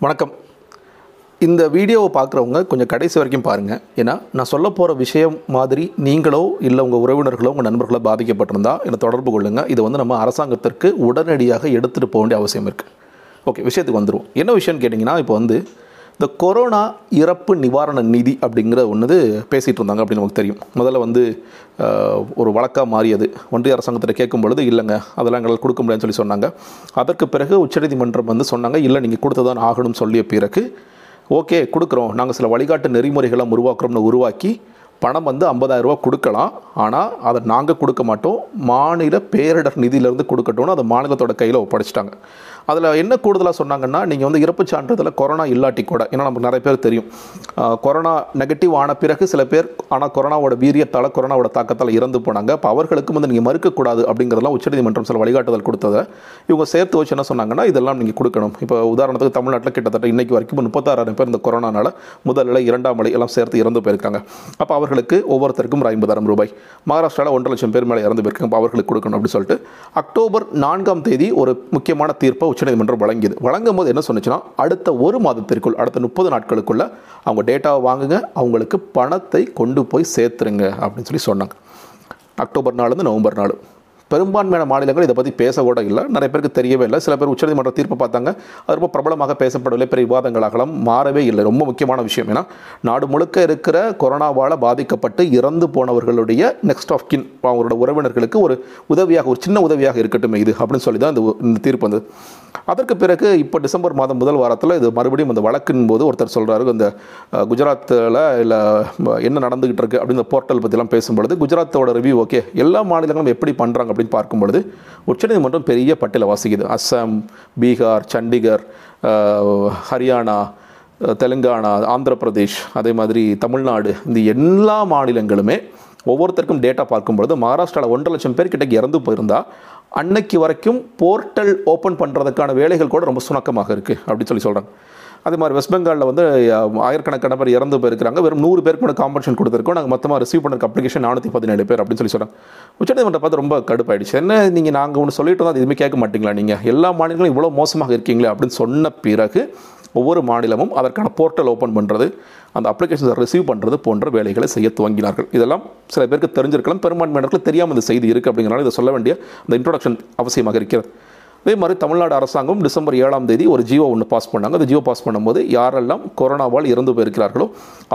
வணக்கம். இந்த வீடியோவை பார்க்குறவங்க கொஞ்சம் கடைசி வரைக்கும் பாருங்கள் ஏன்னா நான் சொல்ல போகிற விஷயம் மாதிரி நீங்களோ இல்லை உங்கள் உறவினர்களோ உங்கள் நண்பர்களோ பாதிக்கப்பட்டிருந்தா என்னை தொடர்பு கொள்ளுங்கள் இதை வந்து நம்ம அரசாங்கத்திற்கு உடனடியாக எடுத்துகிட்டு போக வேண்டிய அவசியம் இருக்குது ஓகே விஷயத்துக்கு வந்துடுவோம் என்ன விஷயம்னு கேட்டிங்கன்னா இப்போ வந்து இந்த கொரோனா இறப்பு நிவாரண நிதி அப்படிங்கிற ஒன்று பேசிகிட்டு இருந்தாங்க அப்படின்னு நமக்கு தெரியும். முதல்ல வந்து ஒரு வழக்காக மாறியது. ஒன்றிய அரசாங்கத்தில் கேட்கும் பொழுது இல்லைங்க அதெல்லாம் எங்களால் கொடுக்க முடியாதுன்னு சொல்லி சொன்னாங்க. அதற்கு பிறகு உச்சநீதிமன்றம் வந்து சொன்னாங்க இல்லை நீங்கள் கொடுத்ததான் ஆகணும்னு சொல்லிய பிறகு ஓகே கொடுக்குறோம். நாங்கள் சில வழிகாட்டு நெறிமுறைகளை உருவாக்குறோம்னு உருவாக்கி பணம் வந்து ஐம்பதாயிரரூபா கொடுக்கலாம். ஆனால் அதை நாங்கள் கொடுக்க மாட்டோம். மாநில பேரிடர் நிதியிலேருந்து கொடுக்கட்டும்னு அதை மாநிலத்தோட கையில் ஒப்படைச்சிட்டாங்க. அதில் என்ன கூடுதலாக சொன்னாங்கன்னா நீங்கள் வந்து இறப்புச் சான்றிதழில் கொரோனா இல்லாட்டி கூட ஏன்னா நமக்கு நிறைய பேர் தெரியும். கொரோனா நெகட்டிவ் ஆன பிறகு சில பேர் ஆனால் கொரோனாவோட வீரியத்தால் கொரோனாவோட தாக்கத்தால் இறந்து போனாங்க. அப்போ அவர்களுக்கும் வந்து நீங்கள் மறுக்கக்கூடாது அப்படிங்கிறதெல்லாம் உச்சநீதிமன்றம் சில வழிகாட்டுதல் கொடுத்ததை இவங்க சேர்த்து வச்சு என்ன சொன்னாங்கன்னா இதெல்லாம் நீங்கள் கொடுக்கணும். இப்போ உதாரணத்துக்கு தமிழ்நாட்டில் கிட்டத்தட்ட இன்றைக்கு வரைக்கும் முப்பத்தாறாயிரம் பேர் இந்த கொரோனானால முதல் நிலை இரண்டாம் நிலை எல்லாம் சேர்த்து இறந்து போயிருக்காங்க. அப்போ அவர் அவர்களுக்கு ஒவ்வொருத்தருக்கும் ஒரு ஐம்பதாயிரம் ரூபாய். மகாராஷ்டிராவில் ஒன்றரை லட்சம் பேர் மேலே இறந்து போயிருக்காங்க. அவர்களுக்கு கொடுக்கணும் அப்படின்னு சொல்லிட்டு அக்டோபர் நான்காம் தேதி ஒரு முக்கியமான தீர்ப்பை உச்சநீதிமன்றம் வழங்கியது. வழங்கும் போது என்ன சொன்னுச்சுன்னா அடுத்த ஒரு மாதத்திற்குள் அடுத்த முப்பது நாட்களுக்குள்ள அவங்க டேட்டாவை வாங்குங்க அவங்களுக்கு பணத்தை கொண்டு போய் சேர்த்துருங்க அப்படின்னு சொல்லி சொன்னாங்க. அக்டோபர் நாலுலேருந்து நவம்பர் நாலு. பெரும்பான்மையான மாநிலங்கள் இதை பற்றி பேச கூட இல்லை. நிறைய பேருக்கு தெரியவே இல்லை. சில பேர் உச்சநீதிமன்ற தீர்ப்பை பார்த்தாங்க. அது ரொம்ப பிரபலமாக பேசப்படவில்லை. பெரிய விவாதங்களாகலாம் மாறவே இல்லை. ரொம்ப முக்கியமான விஷயம். ஏன்னா நாடு முழுக்க இருக்கிற கொரோனாவால் பாதிக்கப்பட்டு இறந்து போனவர்களுடைய நெக்ஸ்ட் ஆஃப் கின் அவங்களோட உறவினர்களுக்கு ஒரு உதவியாக ஒரு சின்ன உதவியாக இருக்கட்டும் இது அப்படின்னு சொல்லி தான் இந்த இந்த தீர்ப்பு வந்தது. அதற்கு பிறகு இப்போ டிசம்பர் மாதம் முதல் வாரத்தில் இது மறுபடியும் அந்த வழக்கின் போது ஒருத்தர் சொல்கிறாரு இந்த குஜராத்தில் இல்லை என்ன நடந்துகிட்டு இருக்கு அப்படின்னு போர்ட்டல் பற்றிலாம் பேசும்பொழுது குஜராத்தோட ரிவ்யூ ஓகே எல்லா மாநிலங்களும் எப்படி பண்ணுறாங்க அப்படின்னு பார்க்கும் பொழுது உச்சநீதிமன்றம் பெரிய பட்டியலை வாசிக்குது. அஸ்ஸாம் பீகார் சண்டிகர் ஹரியானா தெலுங்கானா ஆந்திர பிரதேஷ் அதே மாதிரி தமிழ்நாடு இந்த எல்லா மாநிலங்களுமே ஒவ்வொருத்தருக்கும் டேட்டா பார்க்கும்பொழுது மகாராஷ்டிராவில் ஒன்றரை லட்சம் பேர் கிட்ட இறந்து போயிருந்தா அன்னைக்கு வரைக்கும் போர்ட்டல் ஓப்பன் பண்ணுறதுக்கான வேலைகள் கூட ரொம்ப சுணக்கமாக இருக்குது அப்படின்னு சொல்லி சொல்கிறாங்க அதே மாதிரி வெஸ்ட் பெங்காலில் வந்து ஆயிரக்கணக்கான பேர் இறந்து போயிருக்காங்க வெறும் நூறு பேருக்கு மட்டும் காம்பன்சேஷன் கொடுத்துருக்கோம். நாங்கள் மொத்தமாக ரிசீவ் பண்ணுற அப்ளிகேஷன் நானூற்றி பதினேழு பேர் அப்படின்னு சொல்லி சொல்கிறாங்க உச்சநீதிமன்றம் பார்த்து ரொம்ப கடுப்பாயிடுச்சு. என்ன நீங்கள் நாங்கள் ஒன்று சொல்லிட்டு தான் அது எதுவுமே கேட்க மாட்டீங்களா நீங்கள் எல்லா மாநிலங்களும் இவ்வளோ மோசமாக இருக்கீங்களே அப்படின்னு சொன்ன பிறகு ஒவ்வொரு மாநிலமும் அதற்கான போர்ட்டல் ஓப்பன் பண்ணுறது அந்த அப்ளிகேஷன்ஸை ரிசீவ் பண்ணுறது போன்ற வேலைகளை செய்ய துவங்கினார்கள். இதெல்லாம் சில பேருக்கு தெரிஞ்சிருக்கலாம். பெரும்பான்மையினருக்கு தெரியாமல் இந்த செய்தி இருக்குது அப்படிங்கிறனால இதை சொல்ல வேண்டிய அந்த இன்ட்ரோடக்ஷன் அவசியமாக இருக்கிறது. அதே மாதிரி தமிழ்நாடு அரசாங்கம் டிசம்பர் ஏழாம் தேதி ஒரு ஜியோ ஒன்று பாஸ் பண்ணாங்க. அந்த ஜியோ பாஸ் பண்ணும்போது யாரெல்லாம் கொரோனாவால் இறந்து போயிருக்கிறார்களோ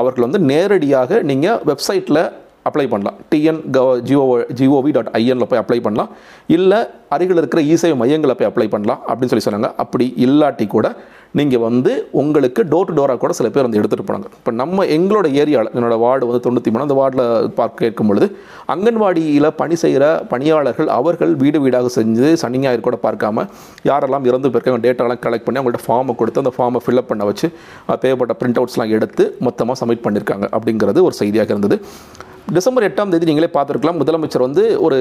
அவர்கள் வந்து நேரடியாக நீங்கள் வெப்சைட்டில் அப்ளை பண்ணலாம். டிஎன் கவ ஜிஓ ஜிஓவி டாட் ஐஎனில் போய் அப்ளை பண்ணலாம். இல்லை அருகில் இருக்கிற இசேவை மையங்களை போய் அப்ளை பண்ணலாம் அப்படின்னு சொல்லி சொன்னாங்க. அப்படி இல்லாட்டி கூட நீங்கள் வந்து உங்களுக்கு டோர் டு டோராக கூட சில பேர் வந்து எடுத்துகிட்டு போனாங்க. இப்போ நம்ம எங்களோட ஏரியாவில் என்னோடய வார்டு வந்து தொண்ணூற்றி மூணு அந்த வார்டில் பார்க்க கேட்கும் பொழுது அங்கன்வாடியில் பணி செய்கிற பணியாளர்கள் அவர்கள் வீடு வீடாக செஞ்சு சனி ஞாயிறு கூட பார்க்காம யாரெல்லாம் இறந்து போயிருக்காங்க டேட்டாலாம் கலெக்ட் பண்ணி அவங்கள்ட்ட ஃபார்மை கொடுத்து அந்த ஃபார்மை ஃபில்அப் பண்ண வச்சு தேவைப்பட்ட பிரிண்ட் அவுட்ஸ்லாம் எடுத்து மொத்தமாக சப்மிட் பண்ணியிருக்காங்க அப்படிங்கிறது ஒரு செய்தியாக இருந்தது. டிசம்பர் எட்டாம் தேதி நீங்களே பார்த்துருக்கலாம். முதலமைச்சர் வந்து ஒரு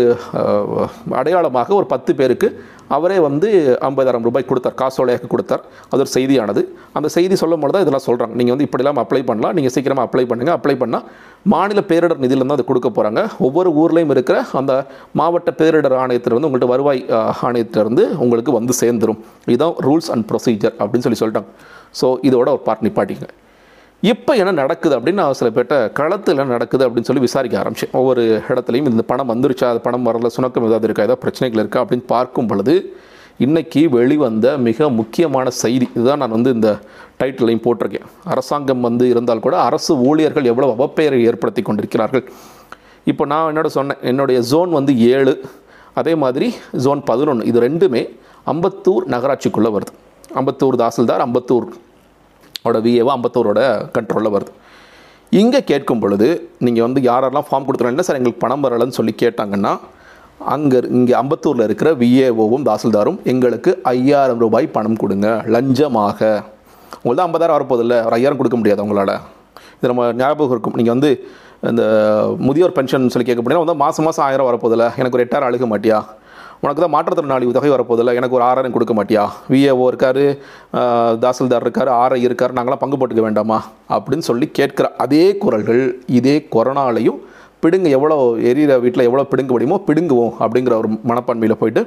அடையாளமாக ஒரு பத்து பேருக்கு அவரே வந்து ஐம்பதாயிரம் ரூபாய் கொடுத்தார். காசோலையாக கொடுத்தார். அது ஒரு செய்தியானது. அந்த செய்தி சொல்லும் பொழுது தான் இதெல்லாம் சொல்கிறாங்க நீங்கள் வந்து இப்படிலாம் அப்ளை பண்ணலாம். நீங்கள் சீக்கிரமாக அப்ளை பண்ணுங்கள் அப்ளை பண்ணால் மாநில பேரிடர் நிதியிலேருந்து அது கொடுக்க போகிறாங்க ஒவ்வொரு ஊர்லேயும் இருக்கிற அந்த மாவட்ட பேரிடர் ஆணையத்திலிருந்து உங்கள்கிட்ட வருவாய் ஆணையத்திலிருந்து உங்களுக்கு வந்து சேர்ந்துரும். இதுதான் ரூல்ஸ் அண்ட் ப்ரொசீஜர் அப்படின்னு சொல்லி சொல்லிட்டாங்க. ஸோ இதோட ஒரு பார்ட் நிப்பாட்டிங்க இப்போ என்ன நடக்குது அப்படின்னு நான் சில பேர்ட்ட களத்தில் நடக்குது அப்படின்னு சொல்லி விசாரிக்க ஆரம்பிச்சேன். ஒவ்வொரு இடத்துலையும் இந்த பணம் வந்துருச்சா அது பணம் வரல சுணக்கம் ஏதாவது இருக்கா ஏதாவது பிரச்சனைகள் இருக்கா அப்படின்னு பார்க்கும் பொழுது இன்றைக்கி வெளிவந்த மிக முக்கியமான செய்தி. இதுதான் நான் வந்து இந்த டைட்டிலையும் போட்டிருக்கேன். அரசாங்கம் வந்து இருந்தால் கூட அரசு ஊழியர்கள் எவ்வளவு அவப்பெயரை ஏற்படுத்தி கொண்டிருக்கிறார்கள். இப்போ நான் என்னோட சொன்னேன் என்னுடைய ஜோன் வந்து ஏழு அதே மாதிரி ஜோன் பதினொன்று இது ரெண்டுமே அம்பத்தூர் நகராட்சிக்குள்ளே வருது. அம்பத்தூர் தாசில்தார் அம்பத்தூர் ஓட விஏஓ அம்பத்தூரோட கண்ட்ரோலில் வருது. இங்கே கேட்கும் பொழுது நீங்கள் வந்து யாரெல்லாம் ஃபார்ம் கொடுத்துருந்தா சார் எங்களுக்கு பணம் வரலன்னு சொல்லி கேட்டாங்கன்னா அங்கே இங்கே அம்பத்தூரில் இருக்கிற விஏஓவும் தாசில்தாரும் எங்களுக்கு ஐயாயிரம் ரூபாய் பணம் கொடுங்க லஞ்சமாக. உங்கள்தான் தான் ஐம்பதாயிரம் வரப்போதில்ல ஒரு ஐயாயிரம் கொடுக்க முடியாது உங்களால். இது நம்ம ஞாபகம் இருக்கும். நீங்கள் வந்து இந்த முதியோர் பென்ஷன் சொல்லி கேட்க முடியாது வந்து மாதம் மாதம் ஆயிரம் வரப்போதில்ல எனக்கு ஒரு எட்டாயிரம் அழுக மாட்டியா? உனக்கு தான் மாற்றுத்திறனாளி தொகை வரப்போதில்ல எனக்கு ஒரு ஆறாயிரம் கொடுக்க மாட்டியா? விஏஓ இருக்கார் தாசில்தார் இருக்கார் ஆர்ஐ இருக்கார் நாங்களாம் பங்கு போட்டுக்க வேண்டாமா? அப்படின்னு சொல்லி கேட்குற அதே குரல்கள் இதே கொரோனாலையும் பிடுங்க எவ்வளோ எரியிற வீட்டில் எவ்வளோ பிடுங்க முடியுமோ பிடுங்குவோம் அப்படிங்கிற ஒரு மனப்பான்மையில் போயிட்டு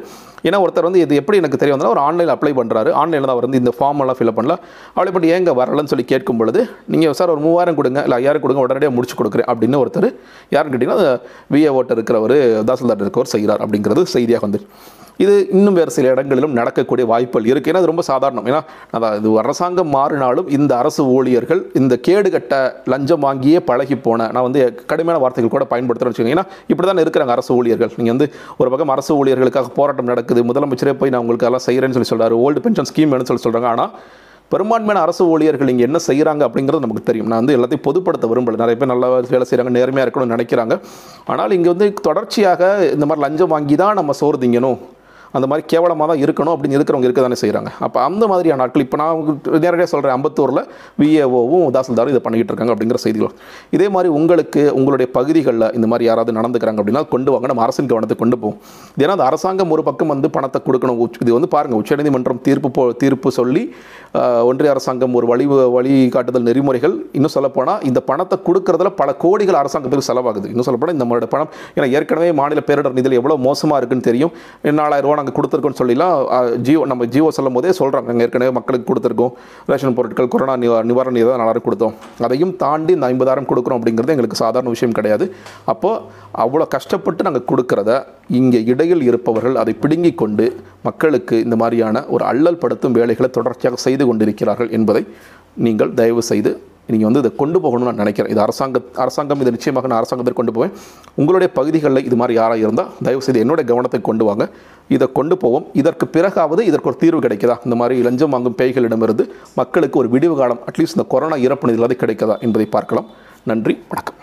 ஏன்னா ஒருத்தர் வந்து இது எப்படி எனக்கு தெரிய வந்தாலும் ஒரு ஆன்லைனில் அப்ளை பண்ணுறாரு ஆன்லைனில் தான் அவர் வந்து இந்த ஃபார்ம் எல்லாம் ஃபில் பண்ணல. அப்ளை பண்ணி ஏங்க வரலன்னு சொல்லி கேட்கும் பொழுது நீங்கள் சார் ஒரு மூவாயிரம் கொடுங்க இல்லை ஐயாயிரம் கொடுங்க உடனடியாக முடிச்சு கொடுக்குறேன் அப்படின்னு ஒருத்தர் யாருன்னு கேட்டிங்கன்னா விஏ ஓட்டர் இருக்கிறவர் தாசில்தார் இருக்கிறவர் செய்கிறார் அப்படிங்கிறது செய்தியாக வந்து இது இன்னும் வேறு சில இடங்களிலும் நடக்கக்கூடிய வாய்ப்புகள் இருக்குது ஏன்னா அது ரொம்ப சாதாரணம். ஏன்னா அதான் இது அரசாங்கம் மாறினாலும் இந்த அரசு ஊழியர்கள் இந்த கேடுகட்ட லஞ்சம் வாங்கியே பழகி போன நான் வந்து கடுமையான வார்த்தைகள் கூட பயன்படுத்துகிறேன்னு வச்சுக்கோங்க. ஏன்னா இப்படி தான் இருக்கிறாங்க அரசு ஊழியர்கள். நீங்கள் வந்து ஒரு பக்கம் அரசு ஊழியர்களுக்காக போராட்டம் நடக்குது முதலமைச்சரே போய் நான் உங்களுக்கு எல்லாம் செய்கிறேன்னு சொல்லி சொல்கிறாரு ஓல்டு பென்ஷன் ஸ்கீம் வேணும்னு சொல்லி சொல்கிறாங்க ஆனால் பெரும்பான்மையான அரசு ஊழியர்கள் இங்கே என்ன செய்கிறாங்க அப்படிங்கிறது நமக்கு தெரியும். நான் வந்து எல்லாத்தையும் பொதுப்படுத்த விரும்பல. நிறைய பேர் நல்லா வேலை செய்கிறாங்க நேர்மையாக இருக்கணும்னு நினைக்கிறாங்க. ஆனால் இங்கே வந்து தொடர்ச்சியாக இந்த மாதிரி லஞ்சம் வாங்கி தான் நம்ம சோறு திங்கணும். அந்த மாதிரி கேவலமாக தான் இருக்கணும் அப்படின்னு இருக்கிறவங்க இருக்க தானே செய்கிறாங்க அப்போ அந்த மாதிரியான ஆட்கள் இப்போ நான் நேரடியாக சொல்கிறேன் அம்பத்தூரில் விஏஓவும் தாசில்தாரும் இதை பண்ணிக்கிட்டு இருக்காங்க அப்படிங்கிற செய்திகள். இதே மாதிரி உங்களுக்கு உங்களுடைய பகுதிகளில் இந்த மாதிரி யாராவது நடந்துக்கிறாங்க அப்படின்னா கொண்டு வாங்க நம்ம அரசின் கவனத்தை கொண்டு போவோம். ஏன்னா அந்த அரசாங்கம் ஒரு பக்கம் வந்து பணத்தை கொடுக்கணும் இது வந்து பாருங்கள் உச்சநீதிமன்றம் தீர்ப்பு போ தீர்ப்பு சொல்லி ஒன்றிய அரசாங்கம் ஒரு வழி வழிகாட்டுதல் நெறிமுறைகள் இன்னும் சொல்லப்போனால் இந்த பணத்தை கொடுக்கறதுல பல கோடிகள் அரசாங்கத்துக்கு செலவாகுது. இன்னும் சொல்லப்போனால் இந்த நம்மளோட பணம் ஏன்னா ஏற்கனவே மாநில பேரிடர் நிதியில் எவ்வளோ மோசமாக இருக்குன்னு தெரியும். நாலாயிரம் ரூபா நாங்கள் கொடுத்துருக்கோம்னு சொல்லிலாம் ஜியோ நம்ம ஜியோ சொல்லும் போதே சொல்கிறாங்க நாங்கள் ஏற்கனவே மக்களுக்கு கொடுத்துருக்கோம். ரேஷன் பொருட்கள் கொரோனா நிவா நிவாரண நிதி தான் நல்லா கொடுத்தோம். அதையும் தாண்டி இந்த ஐம்பதாயிரம் கொடுக்குறோம் அப்படிங்கிறது எங்களுக்கு சாதாரண விஷயம் கிடையாது. அப்போது அவ்வளோ கஷ்டப்பட்டு நாங்கள் கொடுக்குறத இங்கே இடையில் இருப்பவர்கள் அதை பிடுங்கி கொண்டு மக்களுக்கு இந்த மாதிரியான ஒரு அல்லல் படுத்தும் வேலைகளை தொடர்ச்சியாக செய்து கொண்டிருக்கிறார்கள் என்பதை நீங்கள் தயவு செய்து நீங்கள் வந்து இதை கொண்டு போகணும்னு நான் நினைக்கிறேன். இது அரசாங்க அரசாங்கம் இதை நிச்சயமாக நான் அரசாங்கத்திற்கு கொண்டு போவேன். உங்களுடைய பகுதிகளில் இது மாதிரி யாராக இருந்தால் தயவுசெய்து என்னுடைய கவனத்தை கொண்டு வாங்க. இதை கொண்டு போவோம். இதற்கு பிறகாவது இதற்கு ஒரு தீர்வு கிடைக்குதா? இந்த மாதிரி லஞ்சம் வாங்கும் பேய்களிடமிருந்து மக்களுக்கு ஒரு விடிவு காலம் அட்லீஸ்ட் இந்த கொரோனா இறப்பு நிதியிலாவது கிடைக்குதா என்பதை பார்க்கலாம். நன்றி வணக்கம்.